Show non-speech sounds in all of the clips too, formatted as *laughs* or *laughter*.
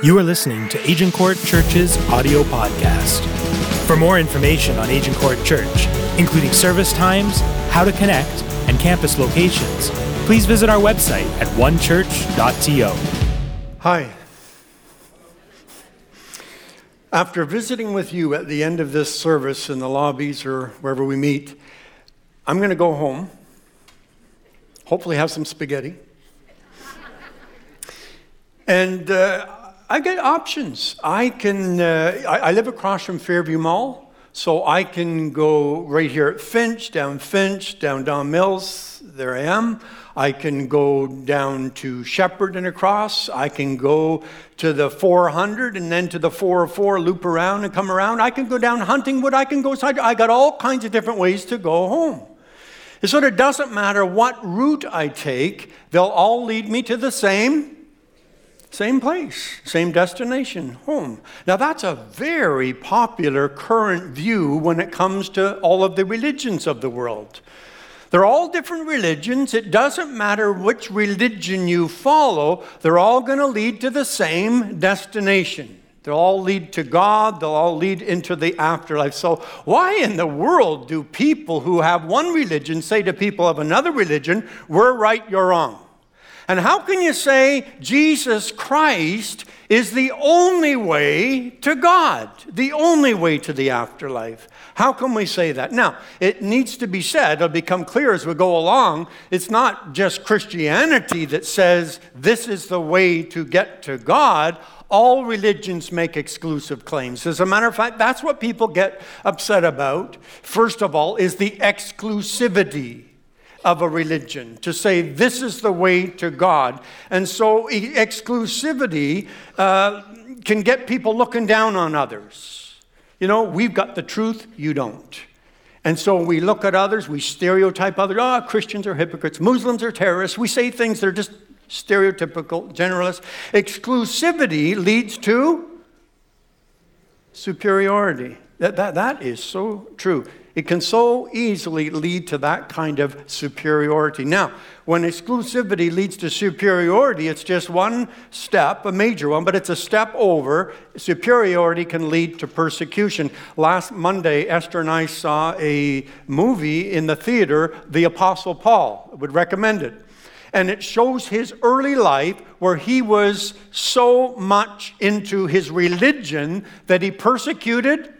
You are listening to Agincourt Church's audio podcast. For more information on Agincourt Church, including service times, how to connect, and campus locations, please visit our website at onechurch.to. Hi. After visiting with you at the end of this service in the lobbies or wherever we meet, I'm going to go home, hopefully, have some spaghetti. And uh, I get options. I can, uh, I, I, live across from Fairview Mall, so I can go right here at Finch, down Finch, down Don Mills, there I am. I can go down to Sheppard and across. I can go to the 400 and then to the 404, loop around and come around. I can go down Huntingwood. I can go side. I got all kinds of different ways to go home. It doesn't matter what route I take, they'll all lead me to the same same place, same destination, home. Now, that's a very popular current view when it comes to all of the religions of the world. They're all different religions. It doesn't matter which religion you follow, they're all going to lead to the same destination. They'll all lead to God, they'll all lead into the afterlife. So, why in the world do people who have one religion say to people of another religion, we're right, you're wrong? And how can you say Jesus Christ is the only way to God, the only way to the afterlife? How can we say that? Now, it needs to be said, it'll become clear as we go along. It's not just Christianity that says this is the way to get to God. All religions make exclusive claims. As a matter of fact, that's what people get upset about. First of all, is the exclusivity of a religion to say this is the way to God. And so exclusivity uh, can get people looking down on others. You know, we've got the truth, you don't. And so we look at others, we stereotype others. Oh, Christians are hypocrites, Muslims are terrorists. We say things that are just stereotypical, generalist. Exclusivity leads to superiority. That, that, that is so true. It can so easily lead to that kind of superiority. Now, when exclusivity leads to superiority, it's just one step, a major one, but it's a step over. Superiority can lead to persecution. Last Monday, Esther and I saw a movie in the theater, The Apostle Paul. I would recommend it. And it shows his early life where he was so much into his religion that he persecuted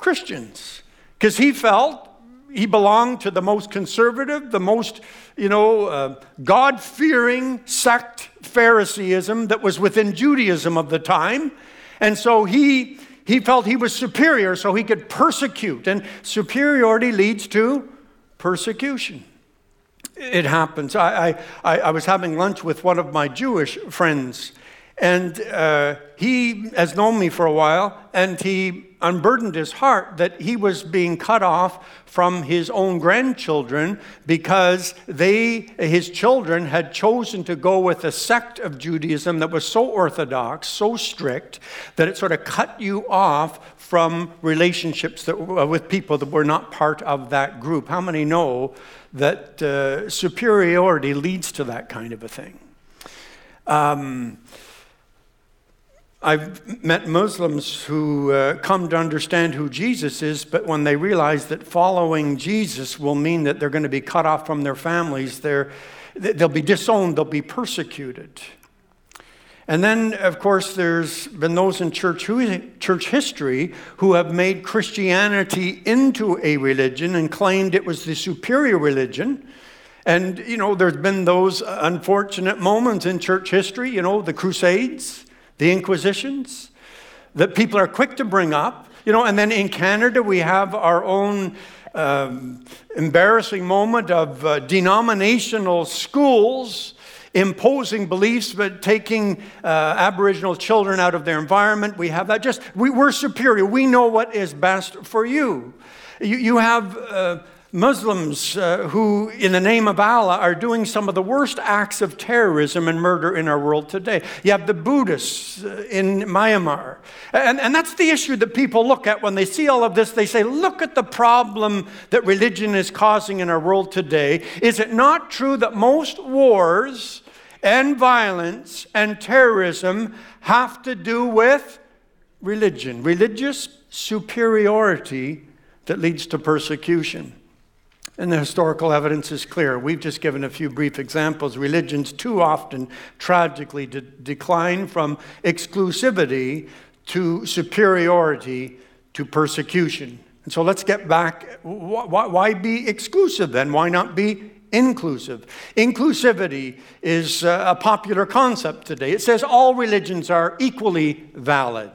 Christians because he felt he belonged to the most conservative, the most, you know, uh, God fearing sect Phariseeism that was within Judaism of the time. And so he, he felt he was superior, so he could persecute. And superiority leads to persecution. It happens. I, I, I was having lunch with one of my Jewish friends, and uh, he has known me for a while, and he unburdened his heart that he was being cut off from his own grandchildren because they, his children, had chosen to go with a sect of Judaism that was so orthodox, so strict, that it sort of cut you off from relationships that, uh, with people that were not part of that group. How many know that uh, superiority leads to that kind of a thing? Um, I've met Muslims who uh, come to understand who Jesus is, but when they realize that following Jesus will mean that they're going to be cut off from their families, they're, they'll be disowned, they'll be persecuted. And then, of course, there's been those in church, who, church history who have made Christianity into a religion and claimed it was the superior religion. And, you know, there's been those unfortunate moments in church history, you know, the Crusades the Inquisitions that people are quick to bring up. You know, and then in Canada, we have our own um, embarrassing moment of uh, denominational schools imposing beliefs but taking uh, Aboriginal children out of their environment. We have that. Just, we, we're superior. We know what is best for you. You, you have. Uh, Muslims uh, who, in the name of Allah, are doing some of the worst acts of terrorism and murder in our world today. You have the Buddhists uh, in Myanmar. And, and that's the issue that people look at when they see all of this. They say, look at the problem that religion is causing in our world today. Is it not true that most wars and violence and terrorism have to do with religion, religious superiority that leads to persecution. And the historical evidence is clear. We've just given a few brief examples. Religions too often tragically de- decline from exclusivity to superiority to persecution. And so let's get back. Why, why be exclusive then? Why not be inclusive? Inclusivity is uh, a popular concept today. It says all religions are equally valid.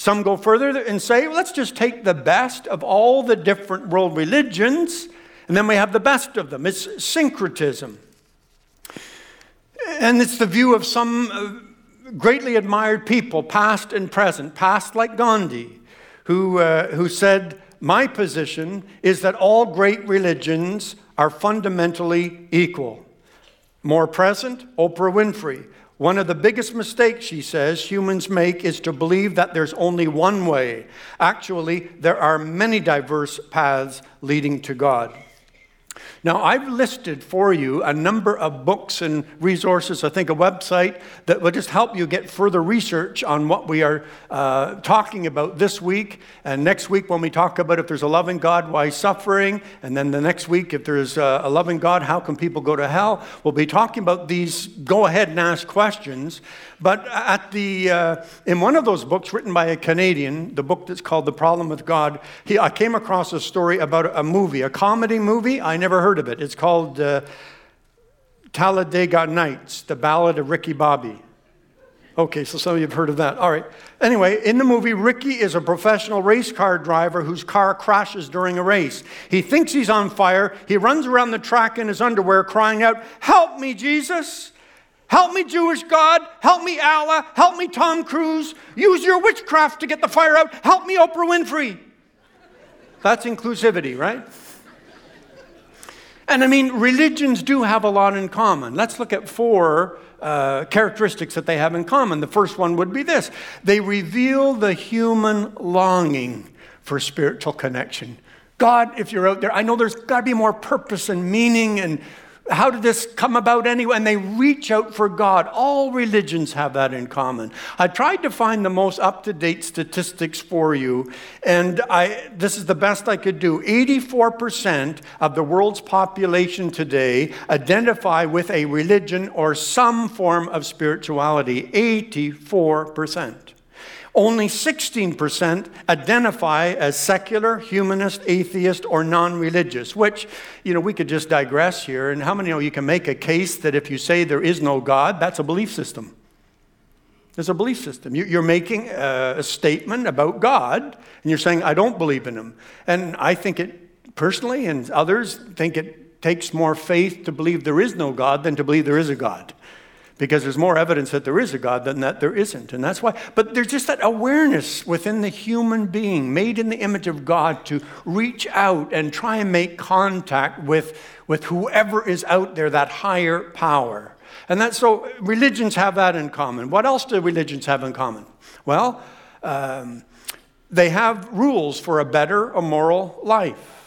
Some go further and say, let's just take the best of all the different world religions, and then we have the best of them. It's syncretism. And it's the view of some uh, greatly admired people, past and present, past like Gandhi, who, uh, who said, My position is that all great religions are fundamentally equal. More present, Oprah Winfrey. One of the biggest mistakes, she says, humans make is to believe that there's only one way. Actually, there are many diverse paths leading to God. Now, I've listed for you a number of books and resources, I think a website that will just help you get further research on what we are uh, talking about this week. And next week, when we talk about if there's a loving God, why suffering? And then the next week, if there's a loving God, how can people go to hell? We'll be talking about these go ahead and ask questions. But at the, uh, in one of those books written by a Canadian, the book that's called The Problem with God, he, I came across a story about a movie, a comedy movie. I never heard of it. It's called uh, Talladega Nights, The Ballad of Ricky Bobby. Okay, so some of you have heard of that. All right. Anyway, in the movie, Ricky is a professional race car driver whose car crashes during a race. He thinks he's on fire. He runs around the track in his underwear crying out, Help me, Jesus! Help me, Jewish God. Help me, Allah. Help me, Tom Cruise. Use your witchcraft to get the fire out. Help me, Oprah Winfrey. That's inclusivity, right? And I mean, religions do have a lot in common. Let's look at four uh, characteristics that they have in common. The first one would be this they reveal the human longing for spiritual connection. God, if you're out there, I know there's got to be more purpose and meaning and how did this come about anyway? And they reach out for God. All religions have that in common. I tried to find the most up to date statistics for you, and I, this is the best I could do. 84% of the world's population today identify with a religion or some form of spirituality. 84%. Only 16% identify as secular, humanist, atheist, or non religious, which, you know, we could just digress here. And how many know you can make a case that if you say there is no God, that's a belief system? There's a belief system. You're making a statement about God, and you're saying, I don't believe in him. And I think it, personally, and others think it takes more faith to believe there is no God than to believe there is a God because there's more evidence that there is a God than that there isn't. And that's why, but there's just that awareness within the human being made in the image of God to reach out and try and make contact with, with whoever is out there, that higher power. And that's so religions have that in common. What else do religions have in common? Well, um, they have rules for a better, a moral life.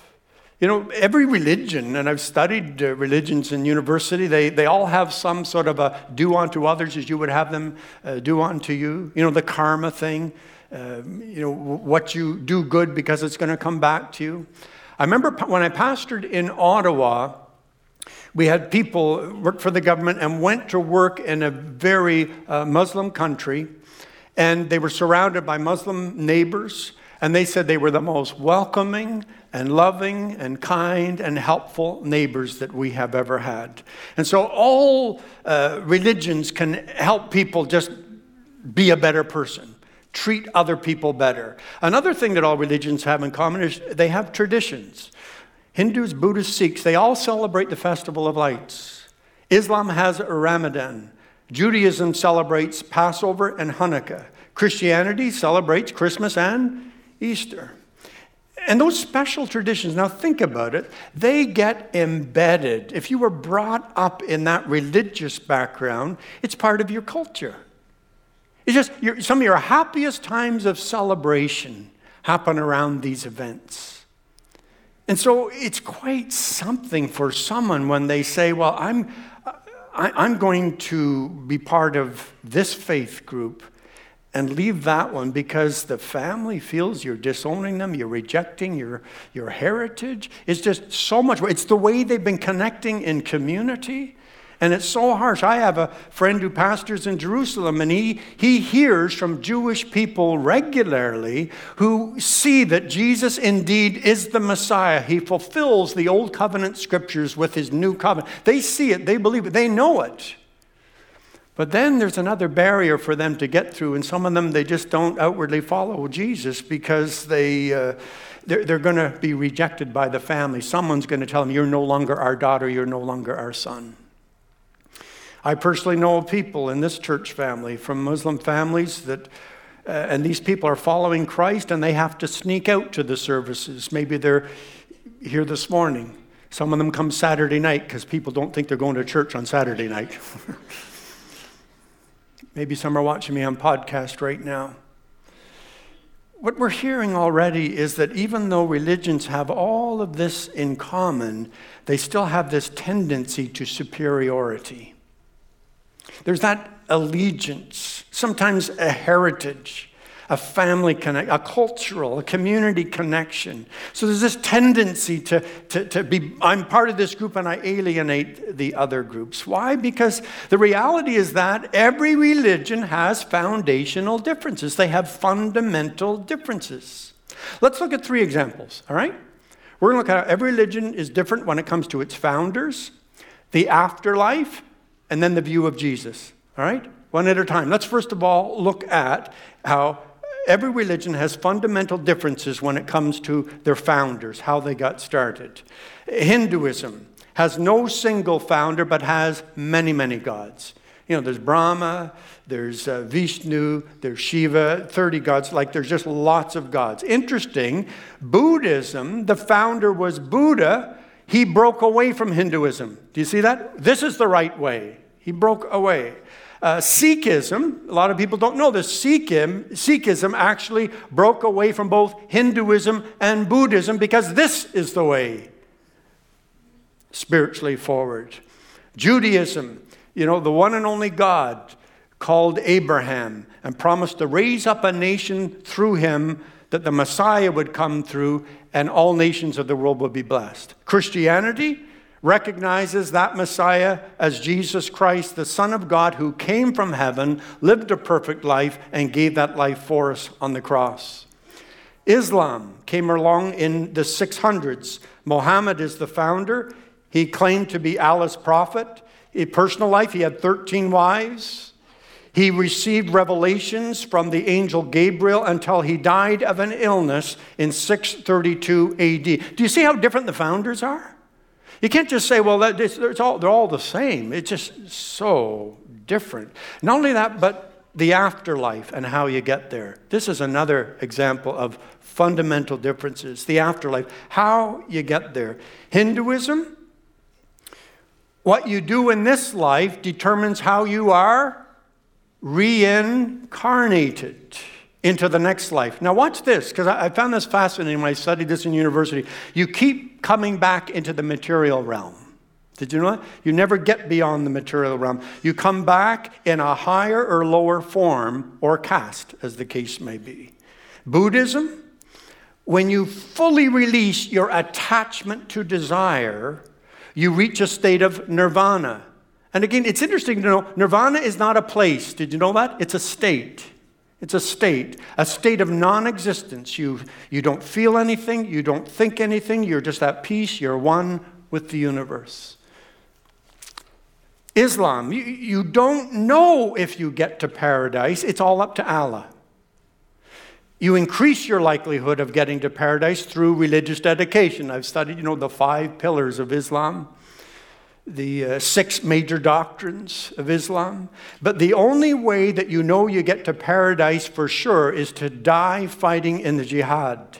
You know, every religion, and I've studied uh, religions in university, they, they all have some sort of a do unto others as you would have them uh, do unto you. You know, the karma thing, uh, you know, what you do good because it's going to come back to you. I remember when I pastored in Ottawa, we had people work for the government and went to work in a very uh, Muslim country, and they were surrounded by Muslim neighbors. And they said they were the most welcoming and loving and kind and helpful neighbors that we have ever had. And so all uh, religions can help people just be a better person, treat other people better. Another thing that all religions have in common is they have traditions. Hindus, Buddhists, Sikhs, they all celebrate the Festival of Lights. Islam has Ramadan. Judaism celebrates Passover and Hanukkah. Christianity celebrates Christmas and Easter. And those special traditions, now think about it, they get embedded. If you were brought up in that religious background, it's part of your culture. It's just your, some of your happiest times of celebration happen around these events. And so it's quite something for someone when they say, Well, I'm, I, am going to be part of this faith group and leave that one because the family feels you're disowning them, you're rejecting your, your heritage. It's just so much. It's the way they've been connecting in community. And it's so harsh. I have a friend who pastors in Jerusalem, and he, he hears from Jewish people regularly who see that Jesus indeed is the Messiah. He fulfills the Old Covenant scriptures with his new covenant. They see it, they believe it, they know it. But then there's another barrier for them to get through, and some of them they just don't outwardly follow Jesus because they. Uh, they're, they're going to be rejected by the family. Someone's going to tell them, You're no longer our daughter, you're no longer our son. I personally know people in this church family from Muslim families that, uh, and these people are following Christ and they have to sneak out to the services. Maybe they're here this morning. Some of them come Saturday night because people don't think they're going to church on Saturday night. *laughs* Maybe some are watching me on podcast right now. What we're hearing already is that even though religions have all of this in common, they still have this tendency to superiority. There's that allegiance, sometimes a heritage, a family connect, a cultural, a community connection. So there's this tendency to, to, to be, I'm part of this group and I alienate the other groups. Why? Because the reality is that every religion has foundational differences, they have fundamental differences. Let's look at three examples, all right? We're going to look at how every religion is different when it comes to its founders, the afterlife, and then the view of Jesus. All right? One at a time. Let's first of all look at how every religion has fundamental differences when it comes to their founders, how they got started. Hinduism has no single founder, but has many, many gods. You know, there's Brahma, there's uh, Vishnu, there's Shiva, 30 gods, like there's just lots of gods. Interesting, Buddhism, the founder was Buddha. He broke away from Hinduism. Do you see that? This is the right way. He broke away. Uh, Sikhism, a lot of people don't know this, Sikhism, Sikhism actually broke away from both Hinduism and Buddhism because this is the way spiritually forward. Judaism, you know, the one and only God called Abraham and promised to raise up a nation through him that the Messiah would come through and all nations of the world would be blessed. Christianity, recognizes that Messiah as Jesus Christ, the Son of God, who came from heaven, lived a perfect life, and gave that life for us on the cross. Islam came along in the 600s. Muhammad is the founder. He claimed to be Allah's prophet. In personal life, he had 13 wives. He received revelations from the angel Gabriel until he died of an illness in 632 AD. Do you see how different the founders are? You can't just say, well, that, it's, it's all, they're all the same. It's just so different. Not only that, but the afterlife and how you get there. This is another example of fundamental differences. The afterlife, how you get there. Hinduism, what you do in this life determines how you are reincarnated into the next life. Now, watch this, because I, found this fascinating when I studied this in university. You keep coming back into the material realm. Did you know that? You never get beyond the material realm. You come back in a higher or lower form or caste, as the case may be. Buddhism, when you fully release your attachment to desire, you reach a state of nirvana. And again, it's interesting to know nirvana is not a place. Did you know that? It's a state. It's a state, a state of non existence. You, you don't feel anything, you don't think anything, you're just at peace, you're one with the universe. Islam, you, you don't know if you get to paradise, it's all up to Allah. You increase your likelihood of getting to paradise through religious dedication. I've studied, you know, the five pillars of Islam the uh, six major doctrines of Islam. But the only way that you know you get to paradise for sure is to die fighting in the jihad.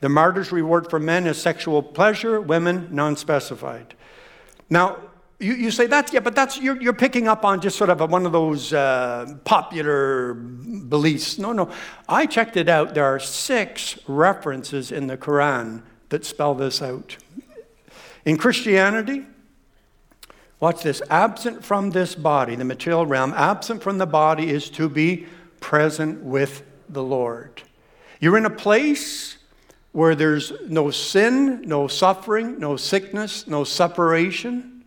The martyr's reward for men is sexual pleasure, women, non specified. Now, you, you say that's, yeah, but that's, you're, you're picking up on just sort of a, one of those uh, popular beliefs. No, no. I checked it out. There are six references in the Quran that spell this out. In Christianity, Watch this. Absent from this body, the material realm, absent from the body is to be present with the Lord. You're in a place where there's no sin, no suffering, no sickness, no separation.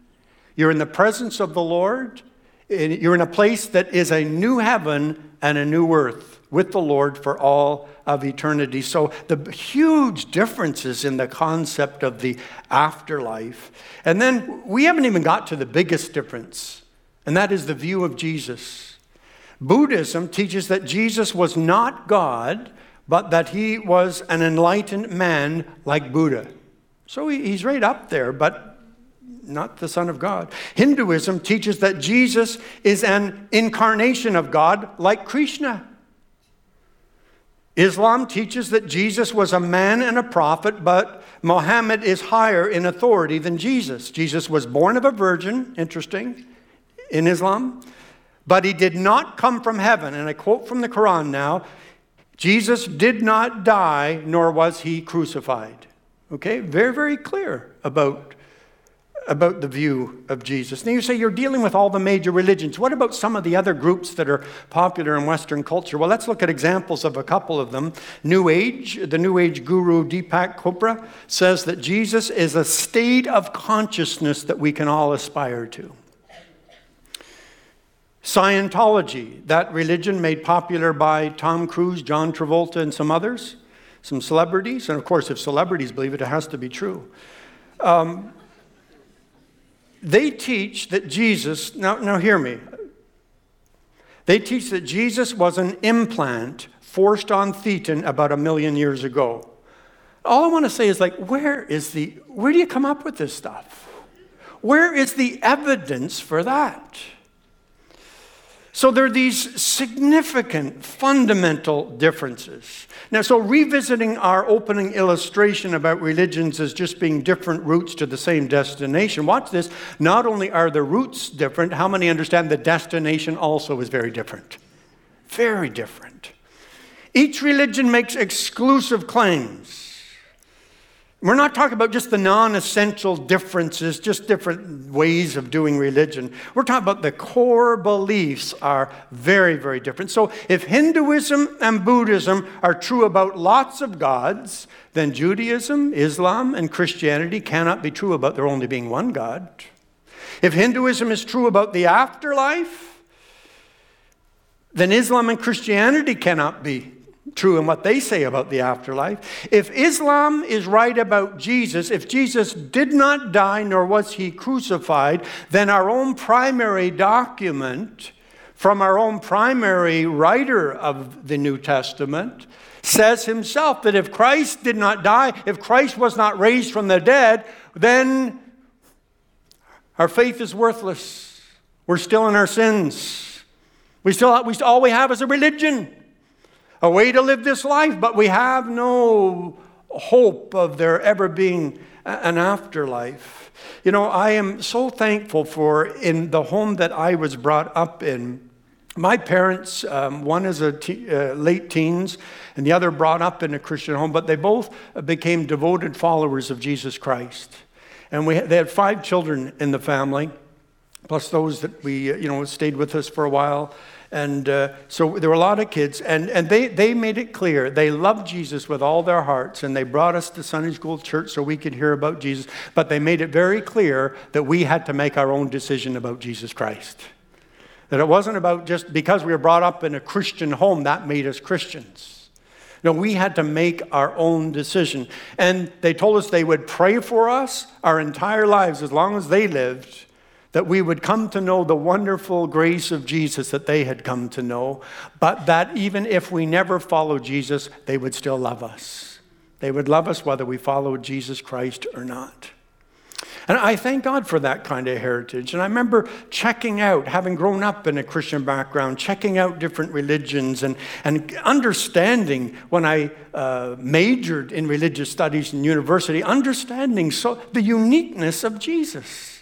You're in the presence of the Lord. You're in a place that is a new heaven and a new earth with the Lord for all of eternity. So, the huge differences in the concept of the afterlife. And then we haven't even got to the biggest difference, and that is the view of Jesus. Buddhism teaches that Jesus was not God, but that he was an enlightened man like Buddha. So he's right up there, but not the Son of God. Hinduism teaches that Jesus is an incarnation of God like Krishna. Islam teaches that Jesus was a man and a prophet, but Muhammad is higher in authority than Jesus. Jesus was born of a virgin, interesting, in Islam, but he did not come from heaven. And I quote from the Quran now Jesus did not die, nor was he crucified. Okay, very, very clear about, about the view of Jesus. Now you say you're dealing with all the major religions. What about some of the other groups that are popular in Western culture? Well, let's look at examples of a couple of them. New Age, the New Age guru Deepak Chopra says that Jesus is a state of consciousness that we can all aspire to. Scientology, that religion made popular by Tom Cruise, John Travolta, and some others, some celebrities. And of course, if celebrities believe it, it has to be true. Um, they teach that Jesus, now, now hear me, they teach that Jesus was an implant forced on Thetan about a million years ago. All I want to say is like, where is the, where do you come up with this stuff? Where is the evidence for that? So there are these significant fundamental differences. Now, so revisiting our opening illustration about religions as just being different routes to the same destination, watch this. Not only are the routes different, how many understand the destination also is very different? Very different. Each religion makes exclusive claims. We're not talking about just the non essential differences, just different ways of doing religion. We're talking about the core beliefs are very, very different. So if Hinduism and Buddhism are true about lots of gods, then Judaism, Islam, and Christianity cannot be true about there only being one God. If Hinduism is true about the afterlife, then Islam and Christianity cannot be true in what they say about the afterlife. If Islam is right about Jesus, if Jesus did not die nor was he crucified, then our own primary document from our own primary writer of the New Testament says himself that if Christ did not die, if Christ was not raised from the dead, then our faith is worthless. We're still in our sins. We still, we, all we have is a religion a way to live this life, but we have no hope of there ever being an afterlife. You know, I am so thankful for in the home that I was brought up in. My parents, um, one is a te- uh, late teens, and the other brought up in a Christian home, but they both became devoted followers of Jesus Christ. And we, they had five children in the family, plus those that we, uh, you know, stayed with us for a while. And uh, so there were a lot of kids, and, and they, they made it clear they loved Jesus with all their hearts, and they brought us to Sunday school church so we could hear about Jesus. But they made it very clear that we had to make our own decision about Jesus Christ. That it wasn't about just because we were brought up in a Christian home, that made us Christians. No, we had to make our own decision. And they told us they would pray for us our entire lives as long as they lived that we would come to know the wonderful grace of Jesus that they had come to know, but that even if we never followed Jesus, they would still love us. They would love us whether we followed Jesus Christ or not. And I thank God for that kind of heritage. And I remember checking out, having grown up in a Christian background, checking out different religions and, and understanding when I uh, majored in religious studies in university, understanding so the uniqueness of Jesus.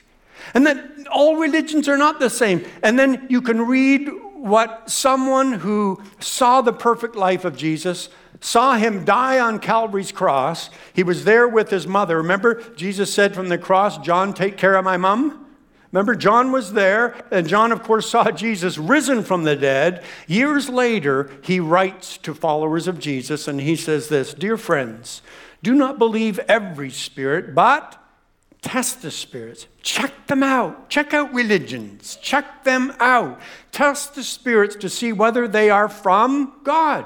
And that all religions are not the same. And then you can read what someone who saw the perfect life of Jesus, saw him die on Calvary's cross. He was there with his mother. Remember, Jesus said from the cross, John, take care of my mom. Remember, John was there, and John, of course, saw Jesus risen from the dead. Years later, he writes to followers of Jesus, and he says this Dear friends, do not believe every spirit, but test the spirits. Check them out. Check out religions. Check them out. Test the spirits to see whether they are from God,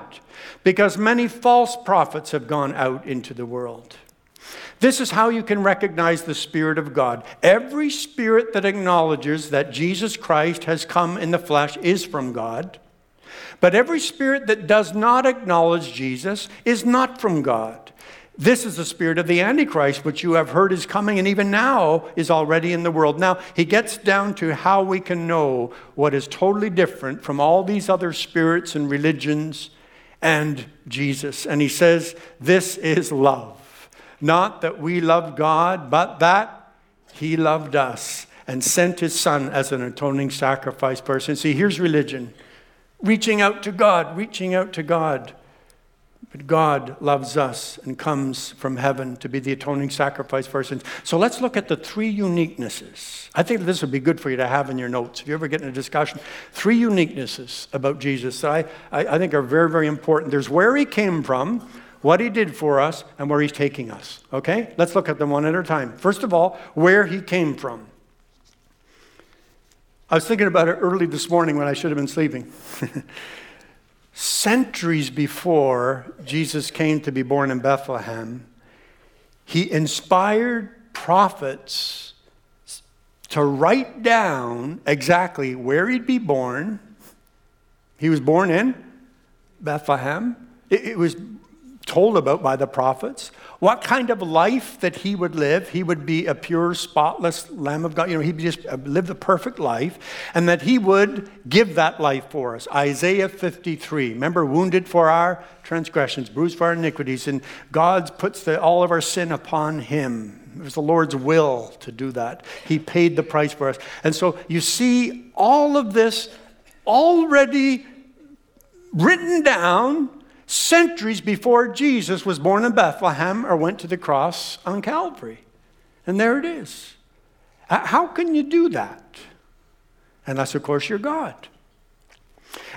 because many false prophets have gone out into the world. This is how you can recognize the Spirit of God. Every spirit that acknowledges that Jesus Christ has come in the flesh is from God. But every spirit that does not acknowledge Jesus is not from God. This is the spirit of the Antichrist, which you have heard is coming and even now is already in the world. Now, he gets down to how we can know what is totally different from all these other spirits and religions and Jesus. And he says, This is love. Not that we love God, but that He loved us and sent His Son as an atoning sacrifice person. See, here's religion reaching out to God, reaching out to God. But God loves us and comes from heaven to be the atoning sacrifice for sins. So let's look at the three uniquenesses. I think this would be good for you to have in your notes. If you ever get in a discussion, three uniquenesses about Jesus that I, I, I think are very, very important. There's where he came from, what he did for us, and where he's taking us. Okay? Let's look at them one at a time. First of all, where he came from. I was thinking about it early this morning when I should have been sleeping. *laughs* Centuries before Jesus came to be born in Bethlehem, he inspired prophets to write down exactly where he'd be born. He was born in Bethlehem. It, was told about by the prophets, what kind of life that he would live. He would be a pure, spotless Lamb of God. You know, he'd just uh, live the perfect life, and that he would give that life for us. Isaiah 53. Remember, wounded for our transgressions, bruised for our iniquities, and God puts the, all of our sin upon him. It was the Lord's will to do that. He paid the price for us. And so you see all of this already written down centuries before Jesus was born in Bethlehem or went to the cross on Calvary. And there it is. How can you do that? Unless, of course, you're God.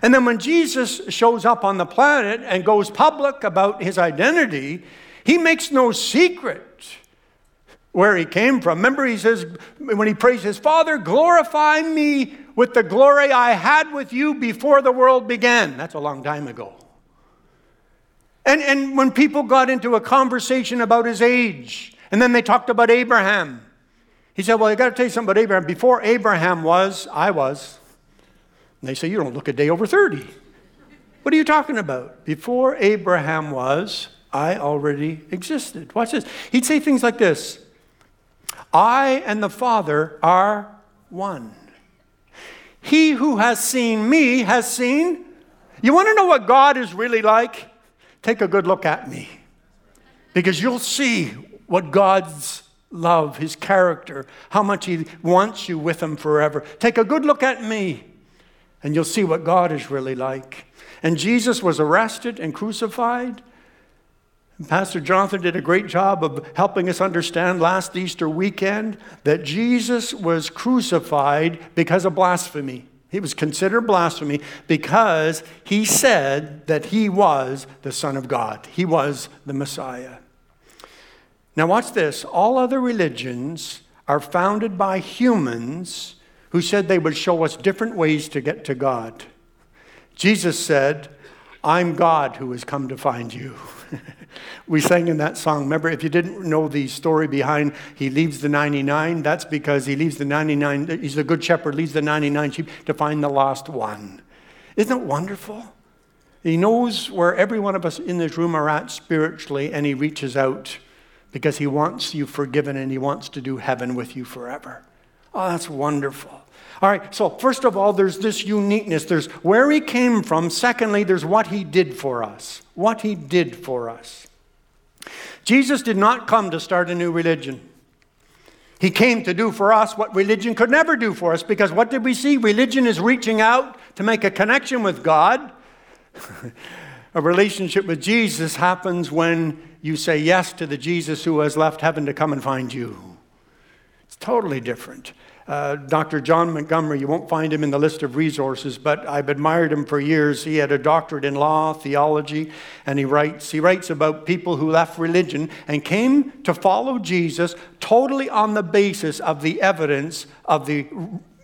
And then when Jesus shows up on the planet and goes public about his identity, he makes no secret where he came from. Remember, he says, when he prays his Father, glorify me with the glory I had with you before the world began. That's a long time ago. And, and when people got into a conversation about his age, and then they talked about Abraham, he said, Well, I got to tell you something about Abraham. Before Abraham was, I was. And they say, You don't look a day over 30. What are you talking about? Before Abraham was, I already existed. Watch this. He'd say things like this I and the Father are one. He who has seen me has seen. You want to know what God is really like? Take a good look at me because you'll see what God's love, His character, how much He wants you with Him forever. Take a good look at me and you'll see what God is really like. And Jesus was arrested and crucified. Pastor Jonathan did a great job of helping us understand last Easter weekend that Jesus was crucified because of blasphemy. He was considered blasphemy because he said that he was the Son of God. He was the Messiah. Now, watch this. All other religions are founded by humans who said they would show us different ways to get to God. Jesus said, I'm God who has come to find you. *laughs* we sang in that song. Remember, if you didn't know the story behind he leaves the 99, that's because he leaves the 99, he's the good shepherd, leaves the 99 sheep to find the lost one. Isn't it wonderful? He knows where every one of us in this room are at spiritually, and he reaches out because he wants you forgiven and he wants to do heaven with you forever. Oh, that's wonderful. All right, so first of all, there's this uniqueness. There's where he came from. Secondly, there's what he did for us. What he did for us. Jesus did not come to start a new religion. He came to do for us what religion could never do for us because what did we see? Religion is reaching out to make a connection with God. *laughs* a relationship with Jesus happens when you say yes to the Jesus who has left heaven to come and find you. Totally different. uh, Dr. John Montgomery, you won't find him in the list of resources, but I've admired him for years. He had a doctorate in law, theology, and he writes, he writes about people who left religion and came to follow Jesus totally on the basis of the evidence of the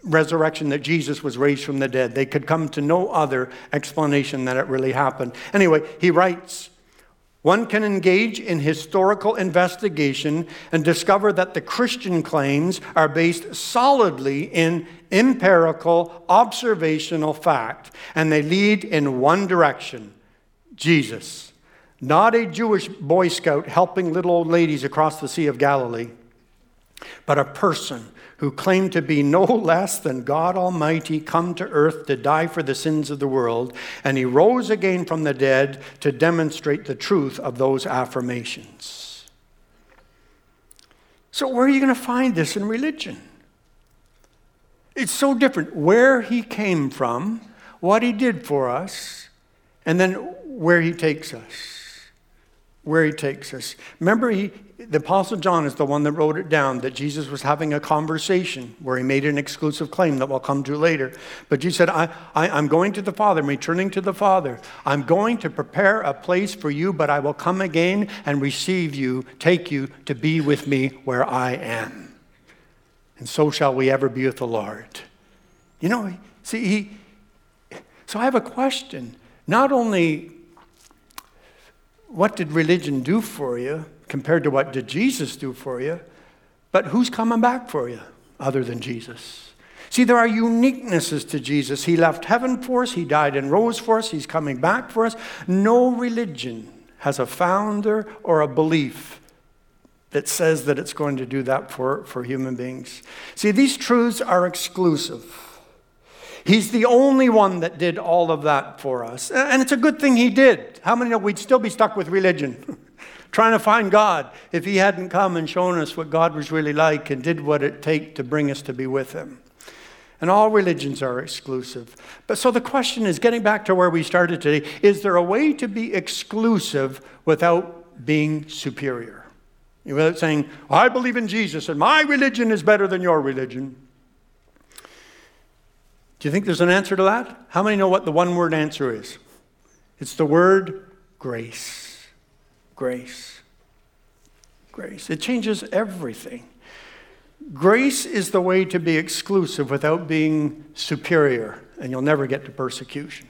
resurrection that Jesus was raised from the dead. They could come to no other explanation that it really happened. Anyway, he writes, one can engage in historical investigation and discover that the Christian claims are based solidly in empirical, observational fact, and they lead in one direction Jesus. Not a Jewish Boy Scout helping little old ladies across the Sea of Galilee, but a person who claimed to be no *laughs* less than God Almighty, come to earth to die for the sins of the world, and he rose again from the dead to demonstrate the truth of those affirmations. So, where are you going to find this in religion? It's so different where he came from, what he did for us, and then where he takes us where he takes us. Remember, he, the Apostle John is the one that wrote it down that Jesus was having a conversation where he made an exclusive claim that we'll come to later. But Jesus said, I, I, I'm going to the Father, I'm returning to the Father. I'm going to prepare a place for you, but I will come again and receive you, take you to be with me where I am. And so shall we ever be with the Lord. You know, see, he, so I have a question. Not only what did religion do for you compared to what did Jesus do for you, but who's coming back for you other than Jesus? See, there are uniquenesses to Jesus. He left heaven for us, He died and rose for us, He's coming back for us. No religion has a founder or a belief that says that it's going to do that for, for human beings. See, these truths are exclusive. He's the only one that did all of that for us. And it's a good thing he did. How many know we'd still be stuck with religion? *laughs* Trying to find God if he hadn't come and shown us what God was really like and did what it take to bring us to be with him. And all religions are exclusive. But so the question is getting back to where we started today, is there a way to be exclusive without being superior? Without saying, I believe in Jesus and my religion is better than your religion. Do you think there's an answer to that? How many know what the one word answer is? It's the word grace. Grace. Grace. It changes everything. Grace is the way to be exclusive without being superior, and you'll never get to persecution.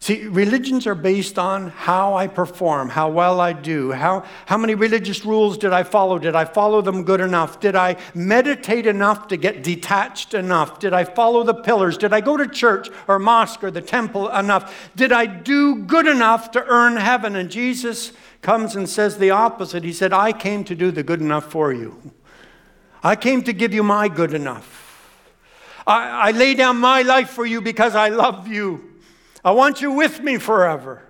See, religions are based on how I perform, how well I do, how, how many religious rules did I follow? Did I follow them good enough? Did I meditate enough to get detached enough? Did I follow the pillars? Did I go to church or mosque or the temple enough? Did I do good enough to earn heaven? And Jesus comes and says the opposite. He said, I came to do the good enough for you. I came to give you my good enough. I, I lay down my life for you because I love you. I want you with me forever.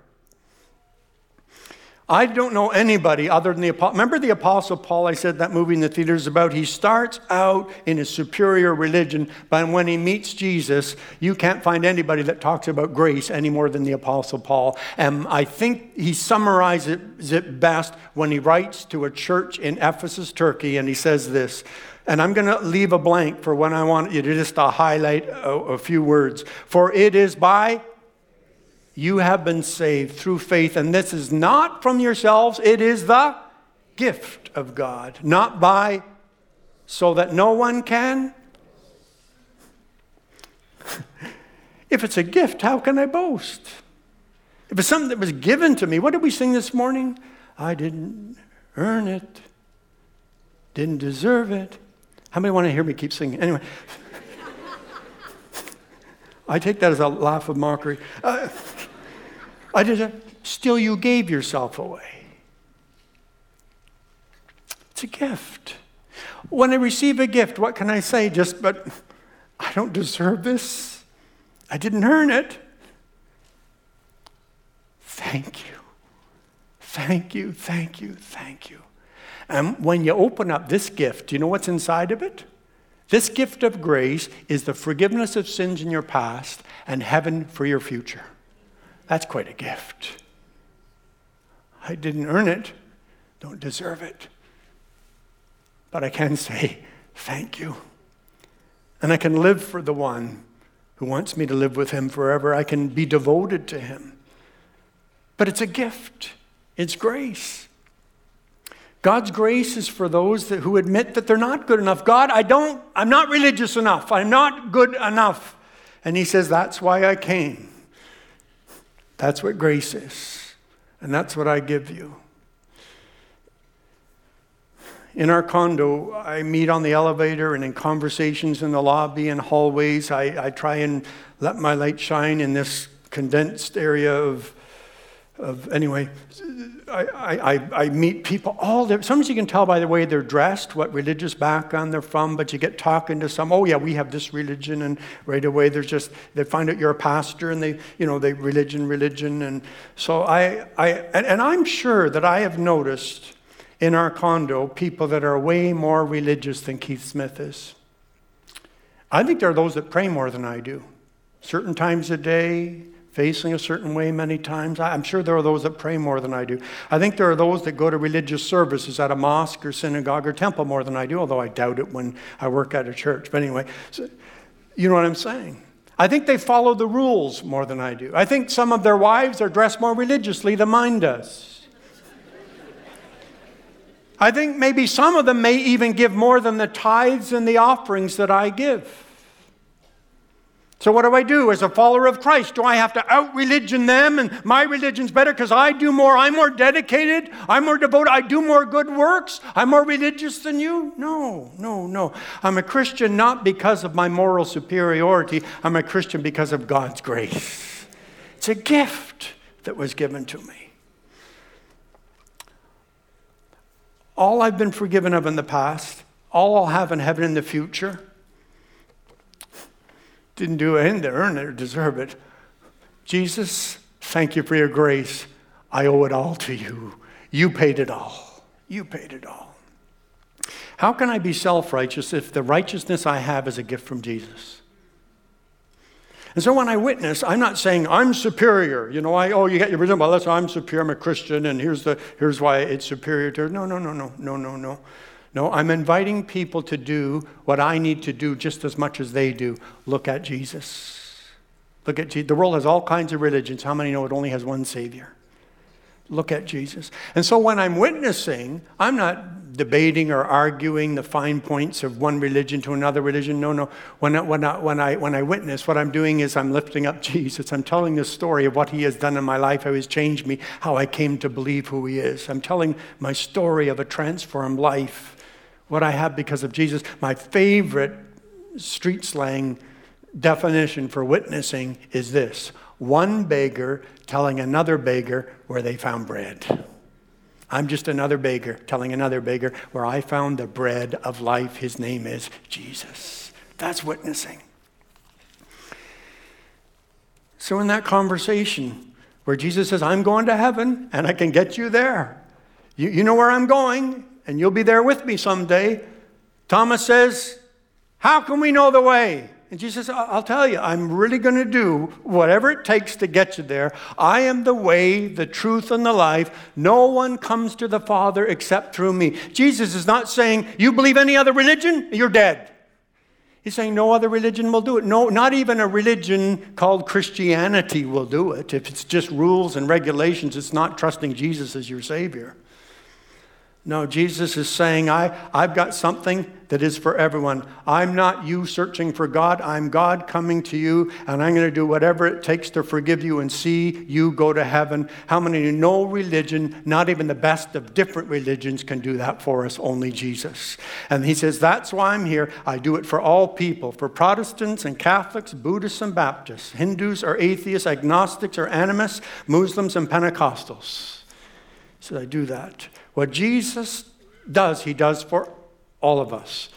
I don't know anybody other than the apostle. Remember the apostle Paul? I said that movie in the theaters about. He starts out in a superior religion, but when he meets Jesus, you can't find anybody that talks about grace any more than the apostle Paul. And I think he summarizes it best when he writes to a church in Ephesus, Turkey, and he says this. And I'm going to leave a blank for when I want you to just to highlight a, a few words. For it is by you have been saved through faith, and this is not from yourselves, it is the gift of God, not by so that no one can. *laughs* if it's a gift, how can I boast? If it's something that was given to me, what did we sing this morning? I didn't earn it, didn't deserve it. How many want to hear me keep singing? Anyway, *laughs* I take that as a laugh of mockery. Uh, I did still you gave yourself away. It's a gift. When I receive a gift, what can I say? Just, but I don't deserve this. I didn't earn it. Thank you. Thank you, thank you, thank you. And when you open up this gift, do you know what's inside of it? This gift of grace is the forgiveness of sins in your past and heaven for your future. That's quite a gift. I didn't earn it, don't deserve it. But I can say, Thank you. And I can live for the one who wants me to live with him forever. I can be devoted to him. But it's a gift, it's grace. God's grace is for those that, who admit that they're not good enough. God, I don't, I'm not religious enough. I'm not good enough. And He says, That's why I came. That's what grace is. And that's what I give you. In our condo, I meet on the elevator and in conversations in the lobby and hallways. I, I try and let my light shine in this condensed area of, of anyway, I, I, I meet people all there. Sometimes you can tell by the way they're dressed what religious background they're from, but you get talking to some, oh yeah, we have this religion, and right away there's just, they find out you're a pastor and they, you know, they religion, religion. And so I, I and, and I'm sure that I have noticed in our condo people that are way more religious than Keith Smith is. I think there are those that pray more than I do. Certain times a day, facing a certain way many times. I'm sure there are those that pray more than I do. I think there are those that go to religious services at a mosque or synagogue or temple more than I do, although I doubt it when I work at a church. But anyway, so, you know what I'm saying? I think they follow the rules more than I do. I think some of their wives are dressed more religiously than mine does. I think maybe some of them may even give more than the tithes and the offerings that I give. So, what do I do as a follower of Christ? Do I have to out religion them and my religion's better because I do more? I'm more dedicated. I'm more devoted. I do more good works. I'm more religious than you? No, no, no. I'm a Christian not because of my moral superiority. I'm a Christian because of God's grace. It's a gift that was given to me. all I've been forgiven of in the past, all I'll have in heaven in the future. Didn't do anything to earn it or deserve it. Jesus, thank you for your grace. I owe it all to you. You paid it all. You paid it all. How can I be self righteous if the righteousness I have is a gift from Jesus? And so when I witness, I'm not saying I'm superior. You know, I, oh, you got your wisdom. Well, that's I'm superior. I'm a Christian, and here's, the, here's why it's superior to. No, no, no, no, no, no, no. No, I'm inviting people to do what I need to do just as much as they do. Look at Jesus. Look at Jesus. The world has all kinds of religions. How many know it only has one Savior? Look at Jesus. And so when I'm witnessing, I'm not debating or arguing the fine points of one religion to another religion. No, no. When when, I, when, I, when I witness, what I'm doing is I'm lifting up Jesus. I'm telling the story of what he has done in my life, how he's changed me, how I came to believe who he is. I'm telling my story of a transformed life, what I have because of Jesus. My favorite street slang definition for witnessing is this one beggar telling another beggar where they found bread. I'm just another beggar telling another beggar where I found the bread of life. His name is Jesus. That's witnessing. So, in that conversation where Jesus says, I'm going to heaven and I can get you there, you, you know where I'm going and you'll be there with me someday. Thomas says, How can we know the way? And Jesus says, I'll tell you, I'm really going to do whatever it takes to get you there. I am the way, the truth, and the life. No one comes to the Father except through me. Jesus is not saying, You believe any other religion? You're dead. He's saying no other religion will do it. No, not even a religion called Christianity will do it. If it's just rules and regulations, it's not trusting Jesus as your Savior. No, Jesus is saying, I, I've got something that is for everyone. I'm not you searching for God. I'm God coming to you, and I'm going to do whatever it takes to forgive you and see you go to heaven. How many you know religion, not even the best of different religions, can do that for us? Only Jesus. And he says, That's why I'm here. I do it for all people, for Protestants and Catholics, Buddhists and Baptists, Hindus or atheists, agnostics or animists, Muslims and Pentecostals. So I do that. What Jesus does, he does for all of us.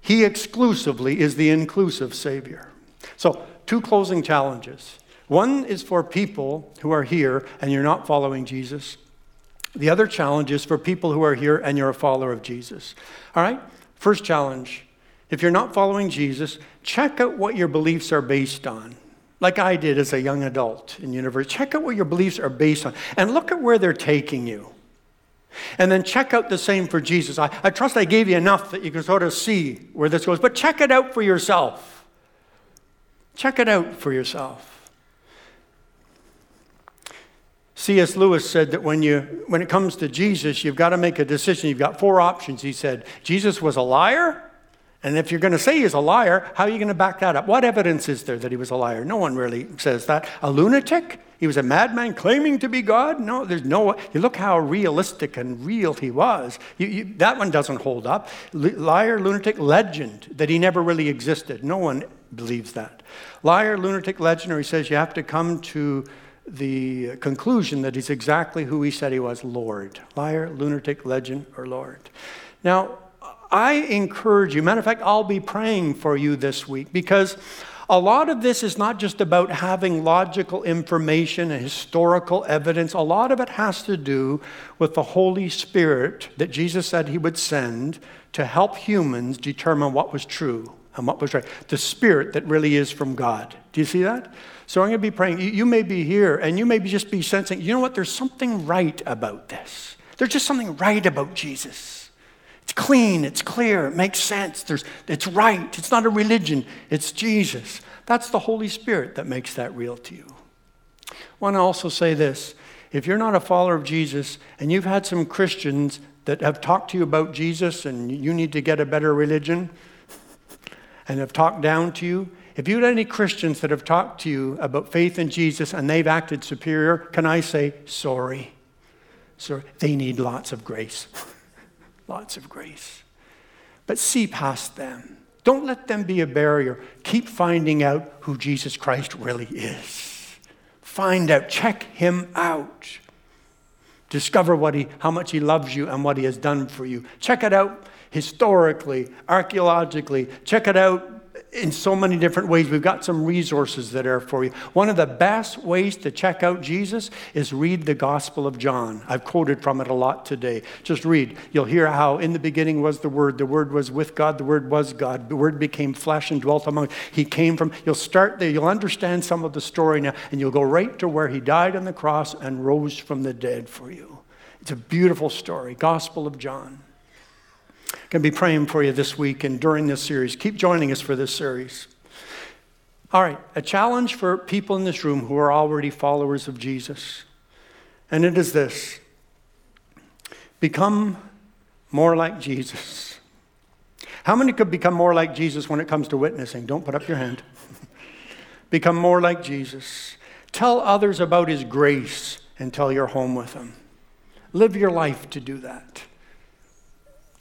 He exclusively is the inclusive Savior. So, two closing challenges. One is for people who are here and you're not following Jesus. The other challenge is for people who are here and you're a follower of Jesus. All right? First challenge if you're not following Jesus, check out what your beliefs are based on. Like I did as a young adult in university. Check out what your beliefs are based on and look at where they're taking you. And then check out the same for Jesus. I, I trust I gave you enough that you can sort of see where this goes, but check it out for yourself. Check it out for yourself. C.S. Lewis said that when, you, when it comes to Jesus, you've got to make a decision. You've got four options. He said, Jesus was a liar. And if you're going to say he's a liar, how are you going to back that up? What evidence is there that he was a liar? No one really says that. A lunatic? He was a madman claiming to be God? No, there's no. You look how realistic and real he was. You, you, that one doesn't hold up. Liar, lunatic, legend that he never really existed. No one believes that. Liar, lunatic, legend, or he says you have to come to the conclusion that he's exactly who he said he was Lord. Liar, lunatic, legend, or Lord. Now, I encourage you, matter of fact, I'll be praying for you this week because a lot of this is not just about having logical information and historical evidence. A lot of it has to do with the Holy Spirit that Jesus said he would send to help humans determine what was true and what was right. The Spirit that really is from God. Do you see that? So I'm going to be praying. You may be here and you may just be sensing, you know what? There's something right about this. There's just something right about Jesus. It's clean, it's clear, it makes sense. There's, it's right. It's not a religion, it's Jesus. That's the Holy Spirit that makes that real to you. I want to also say this if you're not a follower of Jesus and you've had some Christians that have talked to you about Jesus and you need to get a better religion and have talked down to you, if you had any Christians that have talked to you about faith in Jesus and they've acted superior, can I say sorry? Sorry. They need lots of grace. Lots of grace. But see past them. Don't let them be a barrier. Keep finding out who Jesus Christ really is. Find out, check him out. Discover what he, how much he loves you and what he has done for you. Check it out historically, archaeologically. Check it out in so many different ways. We've got some resources that are for you. One of the best ways to check out Jesus is read the Gospel of John. I've quoted from it a lot today. Just read. You'll hear how in the beginning was the Word, the Word was with God, the Word was God, the Word became flesh and dwelt among. He came from. You'll start there. You'll understand some of the story now, and you'll go right to where He died on the cross and rose from the dead for you. It's a beautiful story. Gospel of John. Going to be praying for you this week and during this series. Keep joining us for this series. All right, a challenge for people in this room who are already followers of Jesus. And it is this become more like Jesus. How many could become more like Jesus when it comes to witnessing? Don't put up your hand. *laughs* become more like Jesus. Tell others about his grace until you're home with him. Live your life to do that.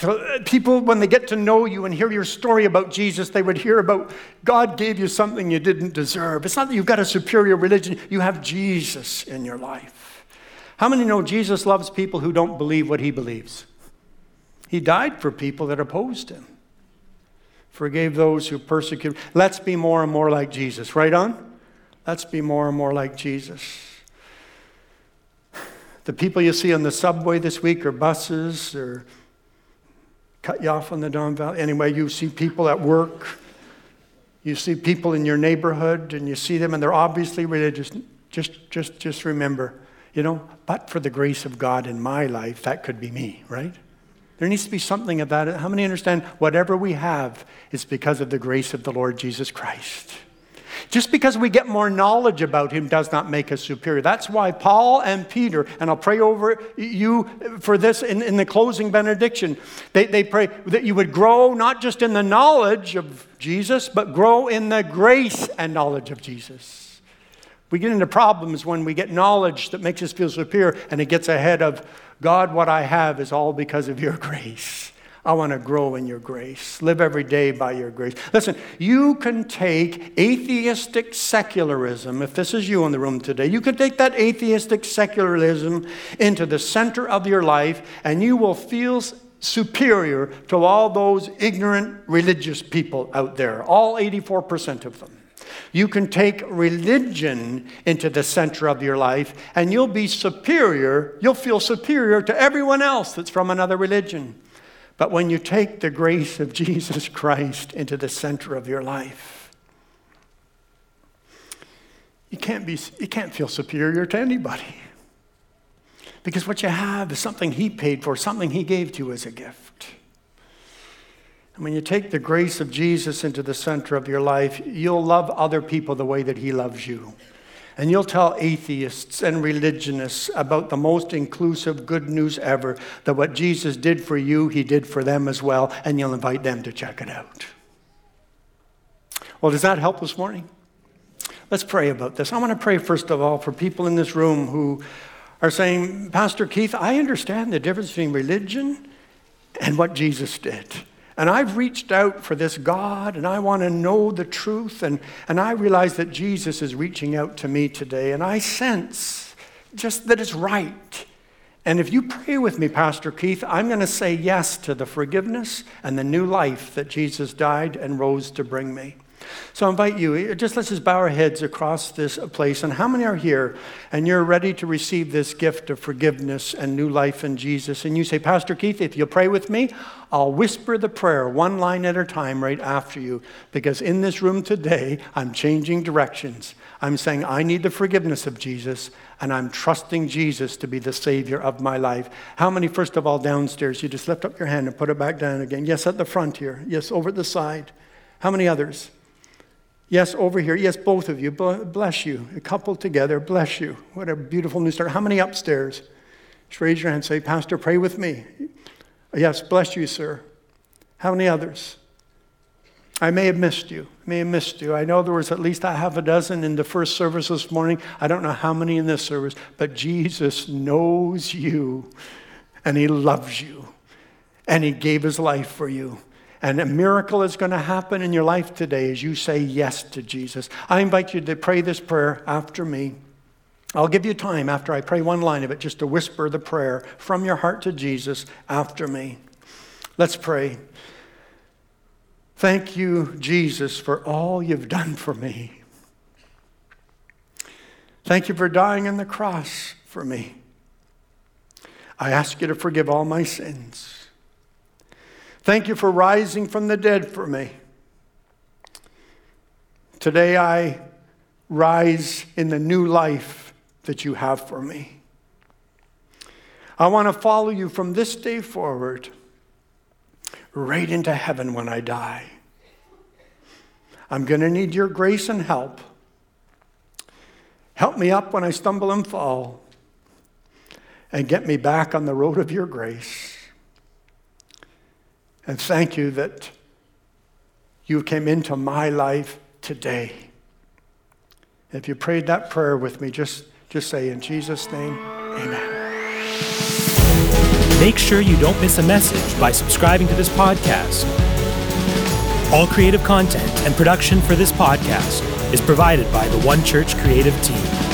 Uh, people, when they get to know you and hear your story about Jesus, they would hear about God gave you something you didn't deserve. It's not that you've got a superior religion, you have Jesus in your life. How many know Jesus loves people who don't believe what he believes? He died for people that opposed him, forgave those who persecuted. Let's be more and more like Jesus. Right on? Let's be more and more like Jesus. The people you see on the subway this week, or buses, or cut you off on the Don Valley. Anyway, you see people at work, you see people in your neighborhood, and you see them, and they're obviously religious. Just, just, just remember, you know, but for the grace of God in my life, that could be me, right? There needs to be something of that. How many understand whatever we have is because of the grace of the Lord Jesus Christ? Just because we get more knowledge about him does not make us superior. That's why Paul and Peter, and I'll pray over you for this in, in the closing benediction, they, they pray that you would grow not just in the knowledge of Jesus, but grow in the grace and knowledge of Jesus. We get into problems when we get knowledge that makes us feel superior and it gets ahead of God, what I have is all because of your *laughs* grace. I want to grow in your grace, live every day by your grace. Listen, you can take atheistic secularism, if this is you in the room today, you can take that atheistic secularism into the center of your life, and you will feel superior to all those ignorant religious people out there, all 84% of them. You can take religion into the center of your life, and you'll be superior, you'll feel superior to everyone else that's from another religion. But when you take the grace of Jesus Christ into the center of your life, you can't, be, you can't feel superior to anybody. Because what you have is something He paid for, something He gave to you as a gift. And when you take the grace of Jesus into the center of your life, you'll love other people the way that He loves you. And you'll tell atheists and religionists about the most inclusive good news ever that what Jesus did for you, He did for them as well, and you'll invite them to check it out. Well, does that help this morning? Let's pray about this. I want to pray, first of all, for people in this room who are saying, Pastor Keith, I understand the difference between religion and what Jesus did. And I've reached out for this God and I want to know the truth. And, and I realize that Jesus is reaching out to me today. And I sense just that it's right. And if you pray with me, Pastor Keith, I'm going to say yes to the forgiveness and the new life that Jesus died and rose to bring me. So I invite you, uh, just let's just bow our heads across this uh, place. And how many are here and you're ready to receive this gift of forgiveness and new life in Jesus? And you say, Pastor Keith, if you'll pray with me, I'll whisper the prayer one line at a time right after you. Because in this room today, I'm changing directions. I'm saying, I need the forgiveness of Jesus, and I'm trusting Jesus to be the Savior of my life. How many, first of all, downstairs, you just lift up your hand and put it back down again? Yes, at the front here. Yes, over at the side. How many others? Yes, over here. Yes, both of you. Bless you. A couple together. Bless you. What a beautiful new start. How many upstairs? Just raise your hand. and Say, Pastor, pray with me. Yes, bless you, sir. How many others? I may have missed you. I may have missed you. I know there was at least a half a dozen in the first service this morning. I don't know how many in this service, but Jesus knows you and he loves you and he gave his life for you. And a miracle is going to happen in your life today as you say yes to Jesus. I invite you to pray this prayer after me. I'll give you time after I pray one line of it just to whisper the prayer from your heart to Jesus after me. Let's pray. Thank you, Jesus, for all you've done for me. Thank you for dying on the cross for me. I ask you to forgive all my sins. Thank you for rising from the dead for me. Today I rise in the new life that you have for me. I want to follow you from this day forward, right into heaven when I die. I'm going to need your grace and help. Help me up when I stumble and fall, and get me back on the road of your grace. And thank you that you came into my life today. If you prayed that prayer with me, just, just say in Jesus' name, amen. Make sure you don't miss a message by subscribing to this podcast. All creative content and production for this podcast is provided by the One Church creative team.